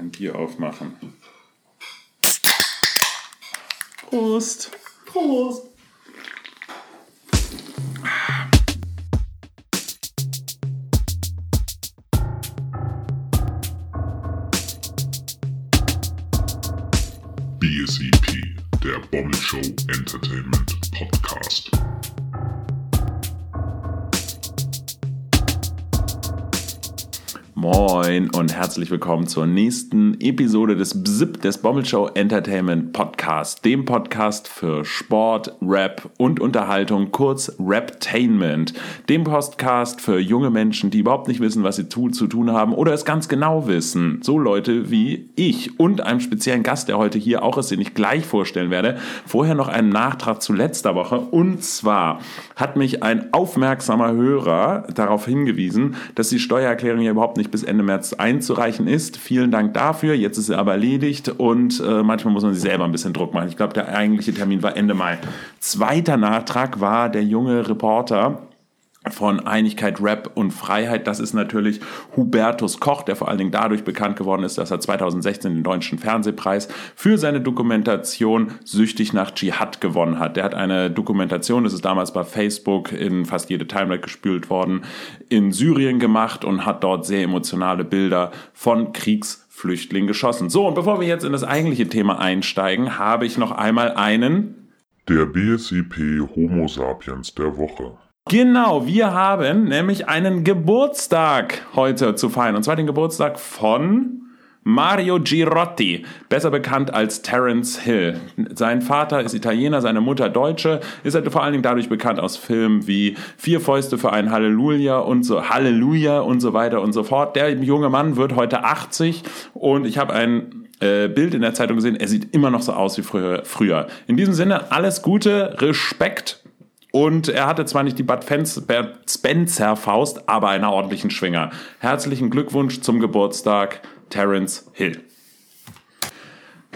dein Bier aufmachen. Prost! Prost! BSEP, der Bommel Show Entertainment Podcast. Moin und herzlich willkommen zur nächsten Episode des BZIP, des Bommelshow Entertainment Podcast, dem Podcast für Sport, Rap und Unterhaltung, kurz Raptainment, dem Podcast für junge Menschen, die überhaupt nicht wissen, was sie tu zu tun haben oder es ganz genau wissen. So Leute wie ich und einem speziellen Gast, der heute hier auch ist, den ich gleich vorstellen werde. Vorher noch einen Nachtrag zu letzter Woche und zwar hat mich ein aufmerksamer Hörer darauf hingewiesen, dass die Steuererklärung ja überhaupt nicht bis Ende März einzureichen ist. Vielen Dank dafür. Jetzt ist sie aber erledigt und äh, manchmal muss man sich selber ein bisschen Druck machen. Ich glaube, der eigentliche Termin war Ende Mai. Zweiter Nachtrag war der junge Reporter, von Einigkeit, Rap und Freiheit. Das ist natürlich Hubertus Koch, der vor allen Dingen dadurch bekannt geworden ist, dass er 2016 den Deutschen Fernsehpreis für seine Dokumentation Süchtig nach Dschihad gewonnen hat. Der hat eine Dokumentation, das ist damals bei Facebook in fast jede Timeline gespült worden, in Syrien gemacht und hat dort sehr emotionale Bilder von Kriegsflüchtlingen geschossen. So, und bevor wir jetzt in das eigentliche Thema einsteigen, habe ich noch einmal einen Der BSEP Homo Sapiens der Woche. Genau, wir haben nämlich einen Geburtstag heute zu feiern. Und zwar den Geburtstag von Mario Girotti, besser bekannt als Terence Hill. Sein Vater ist Italiener, seine Mutter Deutsche, ist halt vor allen Dingen dadurch bekannt aus Filmen wie Vier Fäuste für ein Halleluja und so Halleluja und so weiter und so fort. Der junge Mann wird heute 80 und ich habe ein äh, Bild in der Zeitung gesehen, er sieht immer noch so aus wie früher. In diesem Sinne, alles Gute, Respekt und er hatte zwar nicht die Bud Spencer Faust, aber einen ordentlichen Schwinger. Herzlichen Glückwunsch zum Geburtstag, Terence Hill.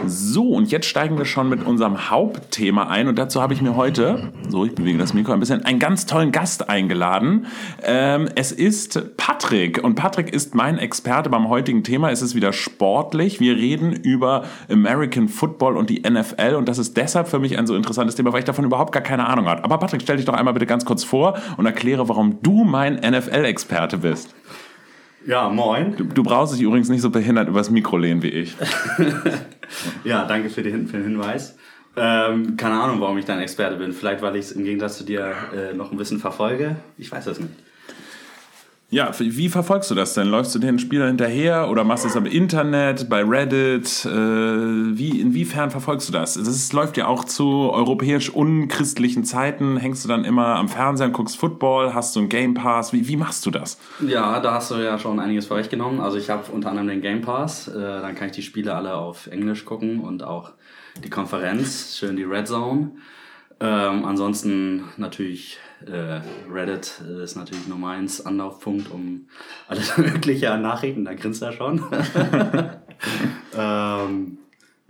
So, und jetzt steigen wir schon mit unserem Hauptthema ein. Und dazu habe ich mir heute, so, ich bewege das Mikro ein bisschen, einen ganz tollen Gast eingeladen. Ähm, es ist Patrick. Und Patrick ist mein Experte beim heutigen Thema. Es ist wieder sportlich. Wir reden über American Football und die NFL. Und das ist deshalb für mich ein so interessantes Thema, weil ich davon überhaupt gar keine Ahnung habe. Aber Patrick, stell dich doch einmal bitte ganz kurz vor und erkläre, warum du mein NFL-Experte bist. Ja, moin. Du, du brauchst dich übrigens nicht so behindert übers Mikro lehnen wie ich. ja, danke für den, für den Hinweis. Ähm, keine Ahnung, warum ich dein Experte bin. Vielleicht, weil ich es im Gegensatz zu dir äh, noch ein bisschen verfolge. Ich weiß das nicht. Ja, wie verfolgst du das denn? Läufst du den Spielern hinterher oder machst du es am Internet, bei Reddit? Äh, wie, inwiefern verfolgst du das? Das läuft ja auch zu europäisch unchristlichen Zeiten. Hängst du dann immer am Fernseher und guckst Football? Hast du einen Game Pass? Wie, wie machst du das? Ja, da hast du ja schon einiges vorweggenommen. Also ich habe unter anderem den Game Pass. Äh, dann kann ich die Spiele alle auf Englisch gucken und auch die Konferenz, schön die Red Zone. Ähm, ansonsten natürlich äh, Reddit ist natürlich Nummer eins Anlaufpunkt um alles mögliche an Nachrichten, da grinst er schon. ähm,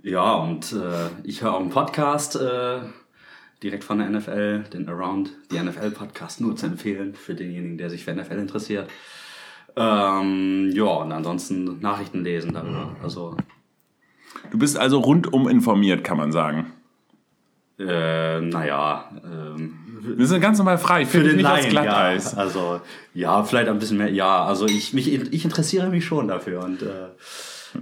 ja, und äh, ich höre auch einen Podcast äh, direkt von der NFL, den Around the NFL Podcast, nur zu empfehlen für denjenigen, der sich für NFL interessiert. Ähm, ja, und ansonsten Nachrichten lesen darüber. Also, du bist also rundum informiert, kann man sagen. Äh, naja, ähm, wir sind ganz normal frei. Für den nicht Laien, Glatteis. Ja, also ja, vielleicht ein bisschen mehr. Ja, also ich mich ich interessiere mich schon dafür und äh,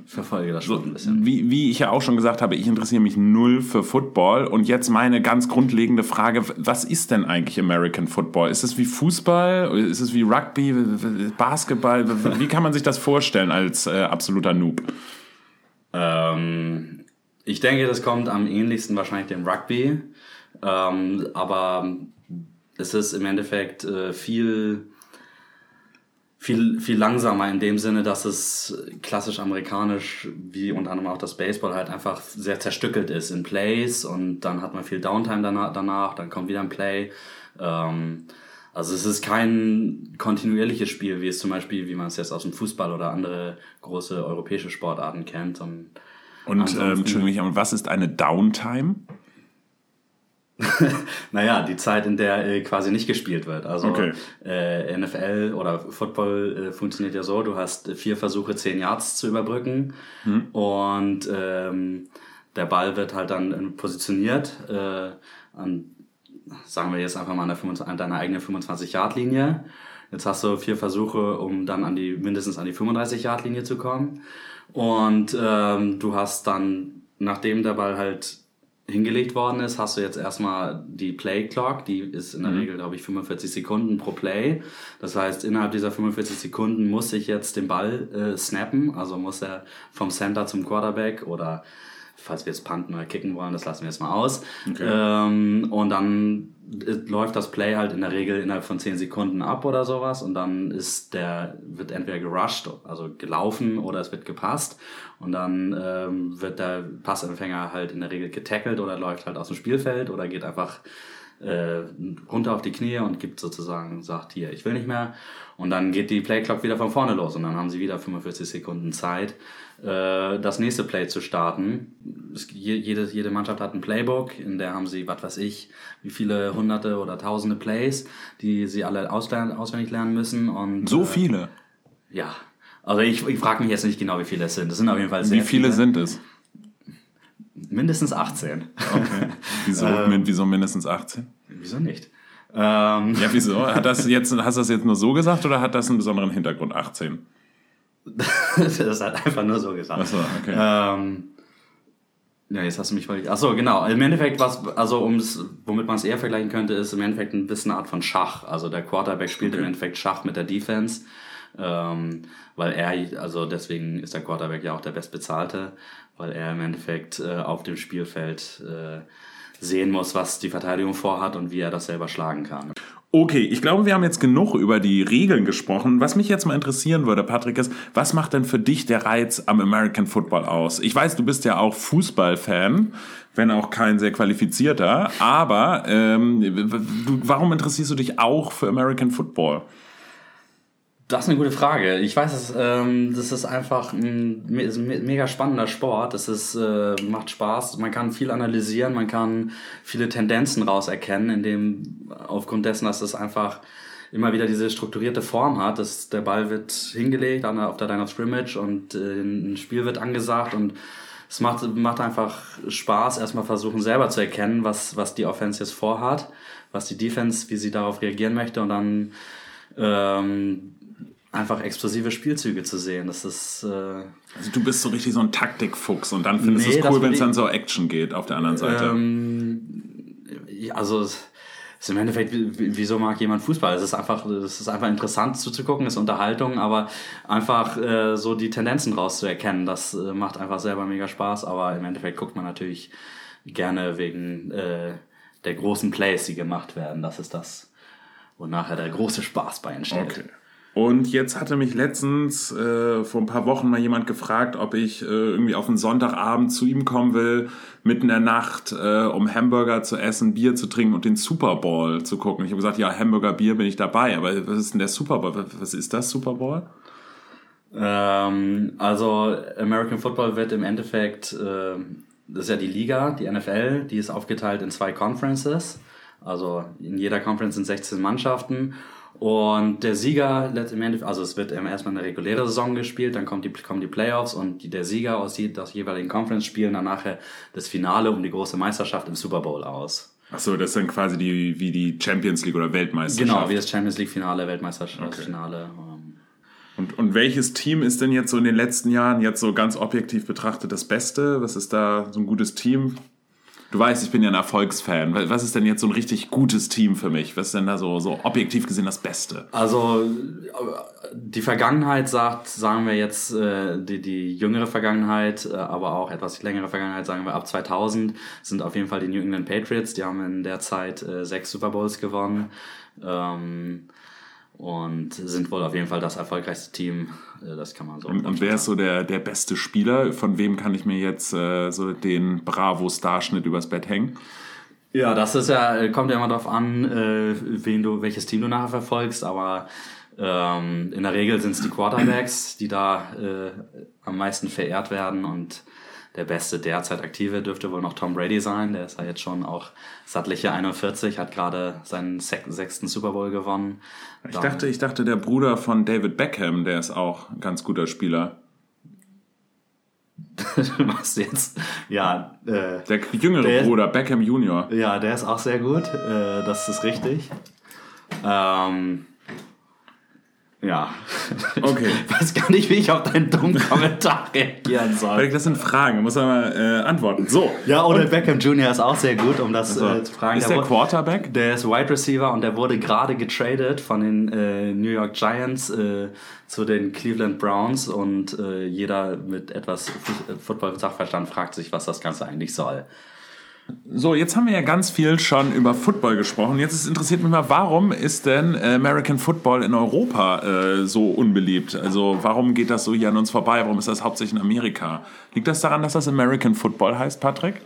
verfolge das schon ein bisschen. Wie, wie ich ja auch schon gesagt habe, ich interessiere mich null für Football. Und jetzt meine ganz grundlegende Frage: Was ist denn eigentlich American Football? Ist es wie Fußball? Ist es wie Rugby? Basketball? Wie kann man sich das vorstellen als äh, absoluter Noob? Ähm, ich denke, das kommt am ähnlichsten wahrscheinlich dem Rugby. Ähm, aber es ist im Endeffekt äh, viel, viel, viel langsamer in dem Sinne, dass es klassisch amerikanisch, wie unter anderem auch das Baseball, halt einfach sehr zerstückelt ist in Plays und dann hat man viel Downtime danach, danach dann kommt wieder ein Play. Ähm, also es ist kein kontinuierliches Spiel, wie es zum Beispiel, wie man es jetzt aus dem Fußball oder andere große europäische Sportarten kennt. Und und ähm, Entschuldigung, was ist eine Downtime? naja, die Zeit, in der äh, quasi nicht gespielt wird. Also Okay. äh, NFL oder Football äh, funktioniert ja so, du hast äh, vier Versuche, zehn Yards zu überbrücken und ähm, der Ball wird halt dann äh, positioniert äh, an, sagen wir jetzt einfach mal an, der 25, an deiner eigenen 25-Yard-Linie. Jetzt hast du vier Versuche, um dann an die mindestens an die 35-Yard-Linie zu kommen. Und ähm, du hast dann, nachdem der Ball halt hingelegt worden ist, hast du jetzt erstmal die Play Clock, die ist in der Regel, glaube ich, 45 Sekunden pro Play. Das heißt, innerhalb dieser 45 Sekunden muss ich jetzt den Ball äh, snappen, also muss er vom Center zum Quarterback oder falls wir jetzt punten oder kicken wollen, das lassen wir jetzt mal aus. Ähm, und dann äh, läuft das Play halt in der Regel innerhalb von 10 Sekunden ab oder sowas und dann ist der, wird entweder gerusht, also gelaufen oder es wird gepasst und dann ähm, wird der Passempfänger halt in der Regel getackelt oder läuft halt aus dem Spielfeld oder geht einfach äh, runter auf die Knie und gibt sozusagen, sagt hier, ich will nicht mehr. Und dann geht die Playclock wieder von vorne los und dann haben sie wieder 45 Sekunden Zeit, das nächste Play zu starten. Es, je- jede, jede Mannschaft hat ein Playbook, in der haben sie, was weiß ich, wie viele hunderte oder tausende Plays, die sie alle auswendig lernen müssen. Und, So äh, viele. Ja. Also ich, ich frage mich jetzt nicht genau, wie viele es sind. Es sind auf jeden Fall sehr Wie viele sind es? Mindestens 18. Okay. Wieso, mit, wieso mindestest 18? Wieso nicht? Ähm, Ja, wieso? Hat das jetzt, hast du das jetzt nur so gesagt oder hat das einen besonderen Hintergrund, 18? Das halt einfach nur so gesagt. Achso, okay. Ähm, ja, jetzt hast du mich verlegt. Achso, genau. Im Endeffekt, was, also um's, womit man es eher vergleichen könnte, ist im Endeffekt ein bisschen eine Art von Schach. Also der Quarterback spielt im Endeffekt Schach mit der Defense. Ähm, weil er, also deswegen ist der Quarterback ja auch der bestbezahlte, weil er im Endeffekt äh, auf dem Spielfeld äh, sehen muss, was die Verteidigung vorhat und wie er das selber schlagen kann. Okay, ich glaube, wir haben jetzt genug über die Regeln gesprochen. Was mich jetzt mal interessieren würde, Patrick, ist, was macht denn für dich der Reiz am American Football aus? Ich weiß, du bist ja auch Fußballfan, wenn auch kein sehr qualifizierter, aber ähm, du, warum interessierst du dich auch für American Football? Das ist eine gute Frage. Ich weiß, es, ähm, das ist einfach ein ist ein me- mega spannender Sport. Das ist, äh, macht Spaß. Man kann viel analysieren, man kann viele Tendenzen rauserkennen, indem aufgrund dessen, dass es einfach immer wieder diese strukturierte Form hat. dass der Ball wird hingelegt an der, auf der Line of Scrimmage und äh, ein Spiel wird angesagt und es macht, macht einfach Spaß, erstmal versuchen selber zu erkennen, was, was die Offense jetzt vorhat, was die Defense, wie sie darauf reagieren möchte und dann ähm, einfach explosive Spielzüge zu sehen. Das ist äh, Also du bist so richtig so ein Taktikfuchs und dann findest Nee, du es cool, wenn es dann so Action geht auf der anderen Seite. ähm, ja, also es ist im Endeffekt, wie- wie- wieso mag jemand Fußball? Es ist einfach, es ist einfach interessant zuzugucken, es ist Unterhaltung, aber einfach äh, so die Tendenzen rauszuerkennen, das äh, macht einfach selber mega Spaß. Aber im Endeffekt guckt man natürlich gerne wegen äh, der großen Plays, die gemacht werden. Das ist das, wo nachher der große Spaß bei entsteht. Okay. Und jetzt hatte mich letztens äh, vor ein paar Wochen mal jemand gefragt, ob ich äh, irgendwie auf einen Sonntagabend zu ihm kommen will, mitten in der Nacht, äh, um Hamburger zu essen, Bier zu trinken und den Super Bowl zu gucken. Ich habe gesagt, ja, Hamburger Bier bin ich dabei, aber was ist denn der Super Bowl? Was- ist das Super Bowl? Ähm, also American Football wird im Endeffekt, äh, das ist ja die Liga, die NFL, die ist aufgeteilt in zwei Conferences. Also in jeder Conference sind 16 Mannschaften. Und der Sieger, also es wird erstmal eine reguläre Saison gespielt, dann kommt die, kommen die Playoffs und die, der Sieger aus, die, aus jeweiligen Conference spielen dann nachher das Finale um die große Meisterschaft im Super Bowl aus. Ach so, das ist dann quasi die, wie die Champions League oder Weltmeisterschaft. Genau, wie das Champions League Finale, Weltmeisterschaftsfinale. Ähm, Und, und welches Team ist denn jetzt so in den letzten Jahren jetzt so ganz objektiv betrachtet das Beste? Was ist da so ein gutes Team? Du weißt, ich bin ja ein Erfolgsfan. Was ist denn jetzt so ein richtig gutes Team für mich? Was ist denn da so, so objektiv gesehen das Beste? Also die Vergangenheit sagt, sagen wir jetzt äh, die, die jüngere Vergangenheit, äh, aber auch etwas längere Vergangenheit, sagen wir ab 2000, sind auf jeden Fall die New England Patriots. Die haben in der Zeit äh, sechs Super Bowls gewonnen ähm, und sind wohl auf jeden Fall das erfolgreichste Team. Äh, das kann man so. Und, und wer ist so der, der beste Spieler? Von wem kann ich mir jetzt äh, so den Bravo-Starschnitt übers Bett hängen? Ja, das ist ja, äh, kommt ja immer darauf an, äh, wen du, welches Team du nachher verfolgst, aber ähm, in der Regel sind es die Quarterbacks, die da äh, am meisten verehrt werden und der beste derzeit aktive dürfte wohl noch Tom Brady sein. Der ist ja jetzt schon auch sattliche 41, hat gerade seinen sechsten Super Bowl gewonnen. Ich dachte, ich dachte, der Bruder von David Beckham, der ist auch ein ganz guter Spieler. Was jetzt? Ja. Äh, der jüngere der, Bruder, Beckham Junior. Ja, der ist auch sehr gut. Äh, das ist richtig. Ähm, ja. Okay. Ich weiß gar nicht, wie ich auf deinen dummen Kommentar reagieren soll. Das sind Fragen, muss man mal äh, antworten. So. Ja, oder Beckham Jr. ist auch sehr gut, um das also, äh, zu fragen. Ist der, der Quarterback? Der ist Wide Receiver und der wurde gerade getradet von den äh, New York Giants äh, zu den Cleveland Browns und äh, jeder mit etwas Football-Sachverstand fragt sich, was das Ganze eigentlich soll. So, jetzt haben wir ja ganz viel schon über Football gesprochen. Jetzt ist, interessiert mich mal, warum ist denn American Football in Europa äh, so unbeliebt? Also warum geht das so hier an uns vorbei? Warum ist das hauptsächlich in Amerika? Liegt das daran, dass das American Football heißt, Patrick?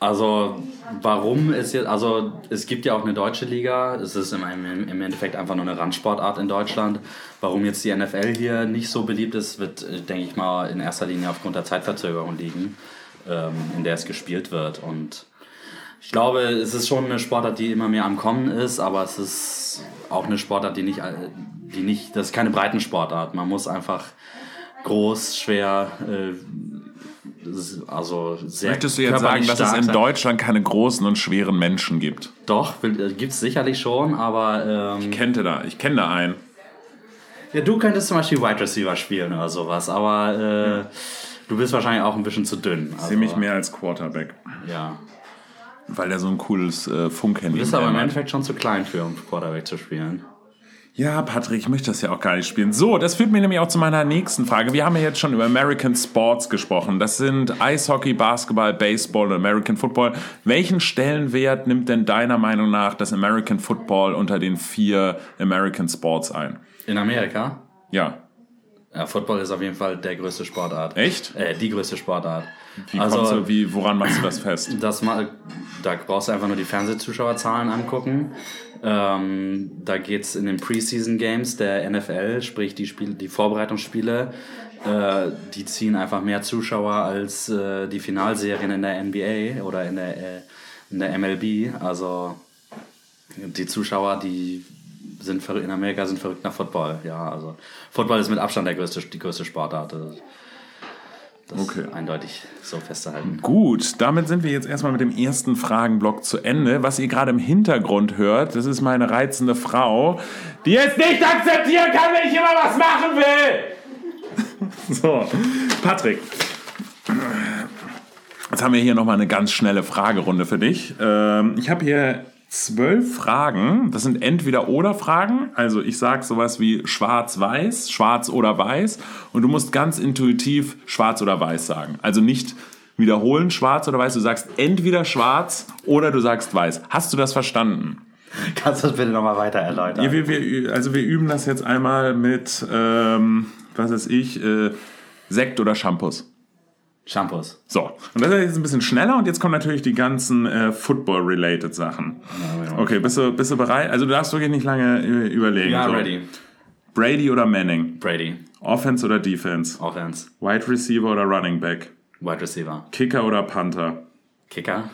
Also warum ist jetzt, also es gibt ja auch eine deutsche Liga, es ist im, im Endeffekt einfach nur eine Randsportart in Deutschland. Warum jetzt die NFL hier nicht so beliebt ist, wird, äh, denke ich mal, in erster Linie aufgrund der Zeitverzögerung liegen ähm, in der es gespielt wird. Und ich glaube, es ist schon eine Sportart, die immer mehr am Kommen ist, aber es ist auch eine Sportart, die nicht, die nicht, das ist keine Breitensportart. Man muss einfach groß, schwer, äh, also sehr Möchtest du jetzt sagen, dass es in Deutschland keine großen und schweren Menschen gibt? Doch, äh, gibt es sicherlich schon, aber. Ähm, ich kenne da, ich kenne da einen. Ja, du könntest zum Beispiel Wide Receiver spielen oder sowas, aber äh. Du bist wahrscheinlich auch ein bisschen zu dünn. Also, Ziemlich mehr als Quarterback. Ja. Weil er so ein cooles äh, Funkhandy hat. Du bist aber im Endeffekt schon zu klein für, um Quarterback zu spielen. Ja, Patrick, ich möchte das ja auch gar nicht spielen. So, das führt mir nämlich auch zu meiner nächsten Frage. Wir haben ja jetzt schon über American Sports gesprochen. Das sind Eishockey, Basketball, Baseball und American Football. Welchen Stellenwert nimmt denn deiner Meinung nach das American Football unter den vier American Sports ein? In Amerika? Ja. Ja, Football ist auf jeden Fall der größte Sportart. Echt? Äh, die größte Sportart. Wie also, du, wie, woran machst du das fest? Das mal, da brauchst du einfach nur die Fernsehzuschauerzahlen angucken. Ähm, da geht's in den Preseason Games der NFL, sprich die, Spiele, die Vorbereitungsspiele, äh, die ziehen einfach mehr Zuschauer als äh, die Finalserien in der NBA oder in der, äh, in der MLB. Also die Zuschauer, die sind in Amerika sind verrückt nach Football. Ja, also Football ist mit Abstand der größte, die größte Sportart. Das okay. ist eindeutig so festzuhalten. Gut, damit sind wir jetzt erstmal mit dem ersten Fragenblock zu Ende. Was ihr gerade im Hintergrund hört, das ist meine reizende Frau, die es nicht akzeptieren kann, wenn ich immer was machen will. so, Patrick. Jetzt haben wir hier nochmal eine ganz schnelle Fragerunde für dich. Ähm, ich habe hier zwölf Fragen. Das sind entweder oder Fragen. Also ich sage sowas wie schwarz-weiß, schwarz oder weiß. Und du musst ganz intuitiv schwarz oder weiß sagen. Also nicht wiederholen schwarz oder weiß. Du sagst entweder schwarz oder du sagst weiß. Hast du das verstanden? Kannst du das bitte nochmal weiter erläutern? Ja, wir, wir, also wir üben das jetzt einmal mit, ähm, was weiß ich, äh, Sekt oder Shampoos. Shampoos. So, und das ist jetzt ein bisschen schneller und jetzt kommen natürlich die ganzen äh, Football-related Sachen. Okay, bist du, bist du bereit? Also du darfst wirklich nicht lange äh, überlegen. Ja, so. ready. Brady oder Manning? Brady. Offense oder Defense? Offense. Wide Receiver oder Running Back? Wide Receiver. Kicker oder Panther? Kicker.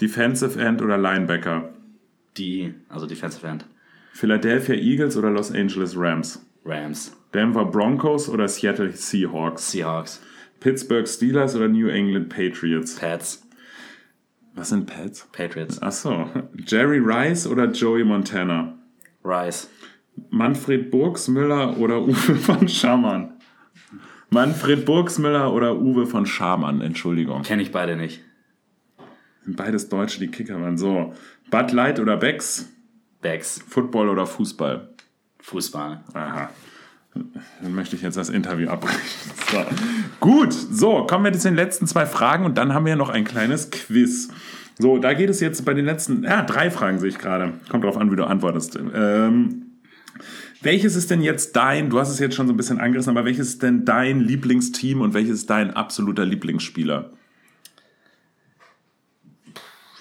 Defensive End oder Linebacker? Die, also Defensive End. Philadelphia Eagles oder Los Angeles Rams? Rams. Denver Broncos oder Seattle Seahawks? Seahawks. Pittsburgh Steelers oder New England Patriots? Pats. Was sind Pats? Patriots. Achso. Jerry Rice oder Joey Montana? Rice. Manfred Burgsmüller oder Uwe von Schamann? Manfred Burgsmüller oder Uwe von Schamann, Entschuldigung. Kenne ich beide nicht. Sind beides Deutsche, die Kicker waren. So. Bud Light oder Becks? Becks. Football oder Fußball? Fußball. Aha. Dann möchte ich jetzt das Interview abbrechen. So. Gut, so, kommen wir zu den letzten zwei Fragen und dann haben wir noch ein kleines Quiz. So, da geht es jetzt bei den letzten, ja, drei Fragen sehe ich gerade. Kommt drauf an, wie du antwortest. Ähm, welches ist denn jetzt dein, du hast es jetzt schon so ein bisschen angerissen, aber welches ist denn dein Lieblingsteam und welches ist dein absoluter Lieblingsspieler?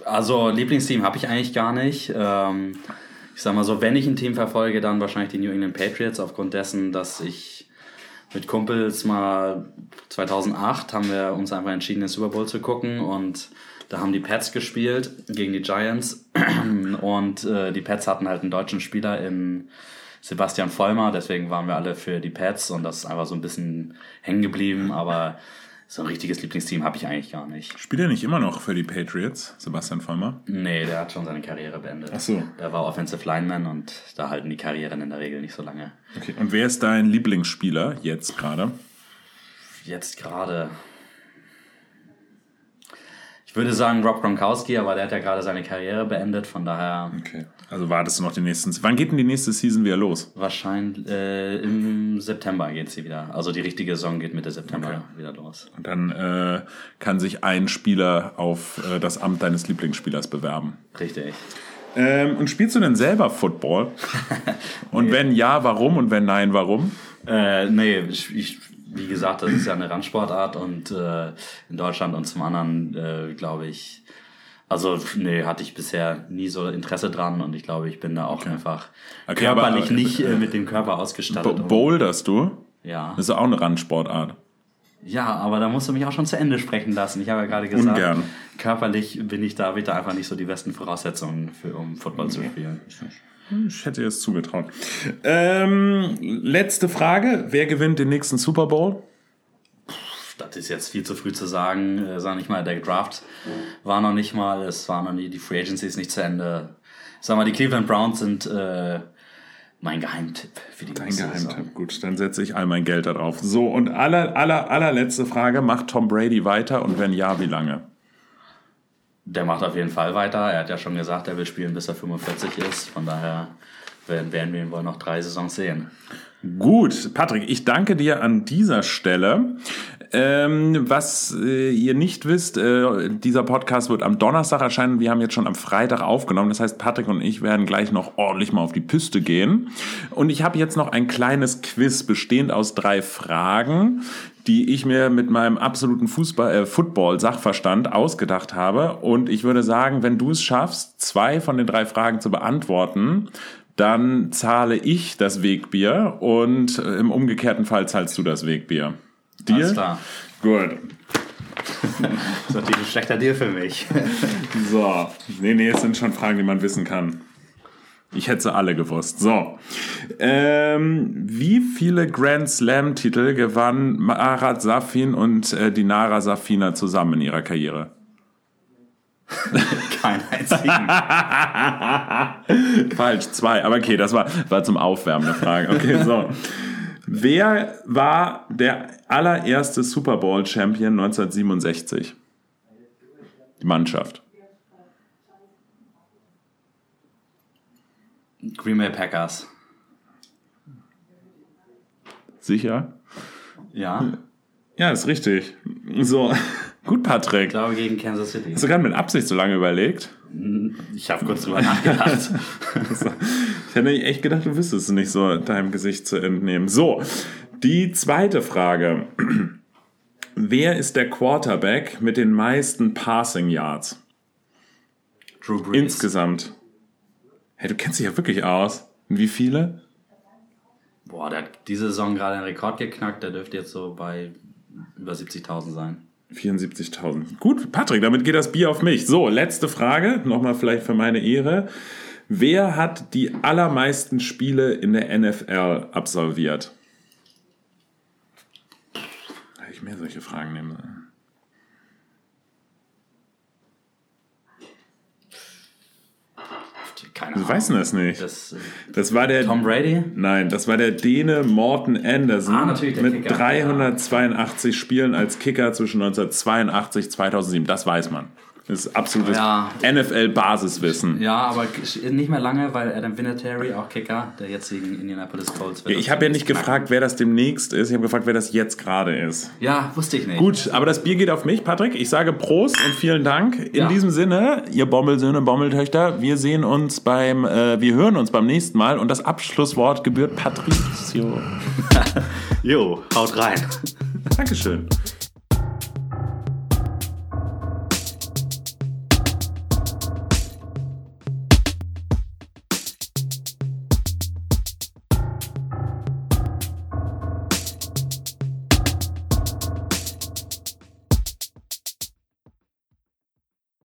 Also Lieblingsteam habe ich eigentlich gar nicht. Ähm, ich sag mal so, wenn ich ein Team verfolge, dann wahrscheinlich die New England Patriots, aufgrund dessen, dass ich mit Kumpels mal 2008 haben wir uns einfach entschieden, den Super Bowl zu gucken und da haben die Pets gespielt gegen die Giants. Und äh, die Pets hatten halt einen deutschen Spieler in Sebastian Vollmer, deswegen waren wir alle für die Pets und das ist einfach so ein bisschen hängen geblieben, aber so ein richtiges Lieblingsteam habe ich eigentlich gar nicht. Spielt er nicht immer noch für die Patriots, Sebastian Vollmer? Nee, der hat schon seine Karriere beendet. Ach so. Der war Offensive Lineman und da halten die Karrieren in der Regel nicht so lange. Okay. Und wer ist dein Lieblingsspieler jetzt gerade? Jetzt gerade. Ich würde sagen Rob Gronkowski, aber der hat ja gerade seine Karriere beendet, von daher Okay. Also wartest du noch die nächsten. Wann geht denn die nächste Season wieder los? wahrscheinlich äh, im September geht sie wieder. Also die richtige Saison geht Mitte September Okay. wieder los. Und dann äh, kann sich ein Spieler auf äh, das Amt deines Lieblingsspielers bewerben. Richtig. Ähm, und spielst du denn selber Football? Und wenn ja, warum? Und wenn nein, warum? Äh, nee, ich, ich, wie gesagt, das ist ja eine Randsportart und äh, in Deutschland und zum anderen äh, glaube ich, also nee, hatte ich bisher nie so Interesse dran und ich glaube, ich bin da auch einfach Okay, körperlich aber- nicht äh, mit dem Körper ausgestattet. Bo boulderst du? ja. Das ist auch eine Randsportart. ja, aber da musst du mich auch schon zu Ende sprechen lassen. Ich habe ja gerade gesagt, Ungern. körperlich bin ich da, da einfach nicht so die besten Voraussetzungen für, um Football zu spielen. Ich hätte das zugetraut. Ähm, letzte Frage. Wer gewinnt den nächsten Super Bowl? Das ist jetzt viel zu früh zu sagen. Äh, sag nicht mal, der Draft war noch nicht mal, es war noch nie, die Free Agency ist nicht zu Ende. Sag mal, die Cleveland Browns sind äh, mein Geheimtipp für die Ein nächste Saison. Geheimtipp. Gut, dann setze ich all mein Geld da drauf. So, und aller, aller, allerletzte Frage. Macht Tom Brady weiter? Und wenn ja, wie lange? Der macht auf jeden Fall weiter. Er hat ja schon gesagt, er will spielen, bis er 45 ist. Von daher werden, werden wir ihn wohl noch drei Saisons sehen. Gut, Patrick, ich danke dir an dieser Stelle. Ähm, was äh, ihr nicht wisst, äh, dieser Podcast wird am Donnerstag erscheinen. Wir haben jetzt schon am Freitag aufgenommen. Das heißt, Patrick und ich werden gleich noch ordentlich mal auf die Piste gehen. Und ich habe jetzt noch ein kleines Quiz bestehend aus drei Fragen, die ich mir mit meinem absoluten Fußball, äh, Football-Sachverstand ausgedacht habe. Und ich würde sagen, wenn du es schaffst, zwei von den drei Fragen zu beantworten, dann zahle ich das Wegbier und äh, im umgekehrten Fall zahlst du das Wegbier. Deal? Alles klar. Gut. Das ist natürlich ein schlechter Deal für mich. So. Nee, nee, es sind schon Fragen, die man wissen kann. Ich hätte sie alle gewusst. So. Ähm, wie viele Grand Slam-Titel gewann Marat Safin und äh, Dinara Safina zusammen in ihrer Karriere? Keinen einzigen. Falsch, zwei. Aber okay, das war, war zum Aufwärmen eine Frage. Okay, so. Wer war der allererste Super Bowl Champion 1967? Die Mannschaft. Green Bay Packers. Sicher? Ja. Ja, ist richtig. So. Gut, Patrick. Ich glaube gegen Kansas City. Hast du gerade mit Absicht so lange überlegt? Ich habe kurz drüber nachgedacht. Ich hätte echt gedacht, du wüsstest es nicht so deinem Gesicht zu entnehmen. So, die zweite Frage. Wer ist der Quarterback mit den meisten Passing Yards? Drew Brees. Insgesamt. Hey, du kennst dich ja wirklich aus. Wie viele? Boah, der hat diese Saison gerade einen Rekord geknackt. Der dürfte jetzt so bei über 70.000 sein. 74.000. Gut, Patrick, damit geht das Bier auf mich. So, letzte Frage, nochmal vielleicht für meine Ehre. Wer hat die allermeisten Spiele in der NFL absolviert? Hätte ich mehr solche Fragen nehmen sollen. Keine Ahnung. weißt das nicht. Das, äh, Das war der. Tom Brady? Nein, das war der Däne Morten Anderson Ah, mit Kicker. 382 Spielen als Kicker zwischen 1982 und 2007. Das weiß man. Das ist absolutes Ja. NFL-Basiswissen. Ja, aber nicht mehr lange, weil Adam Vinatieri, auch Kicker der jetzigen Indianapolis Colts, wird Ich das habe ja nicht knacken. gefragt, wer das demnächst ist. Ich habe gefragt, wer das jetzt gerade ist. Ja, wusste ich nicht. Gut, aber das Bier geht auf mich, Patrick. Ich sage Prost und vielen Dank. In Ja. diesem Sinne, ihr Bommelsöhne, Bommeltöchter, wir sehen uns beim, äh, wir hören uns beim nächsten Mal und das Abschlusswort gebührt Patricio. Jo, haut rein. Dankeschön.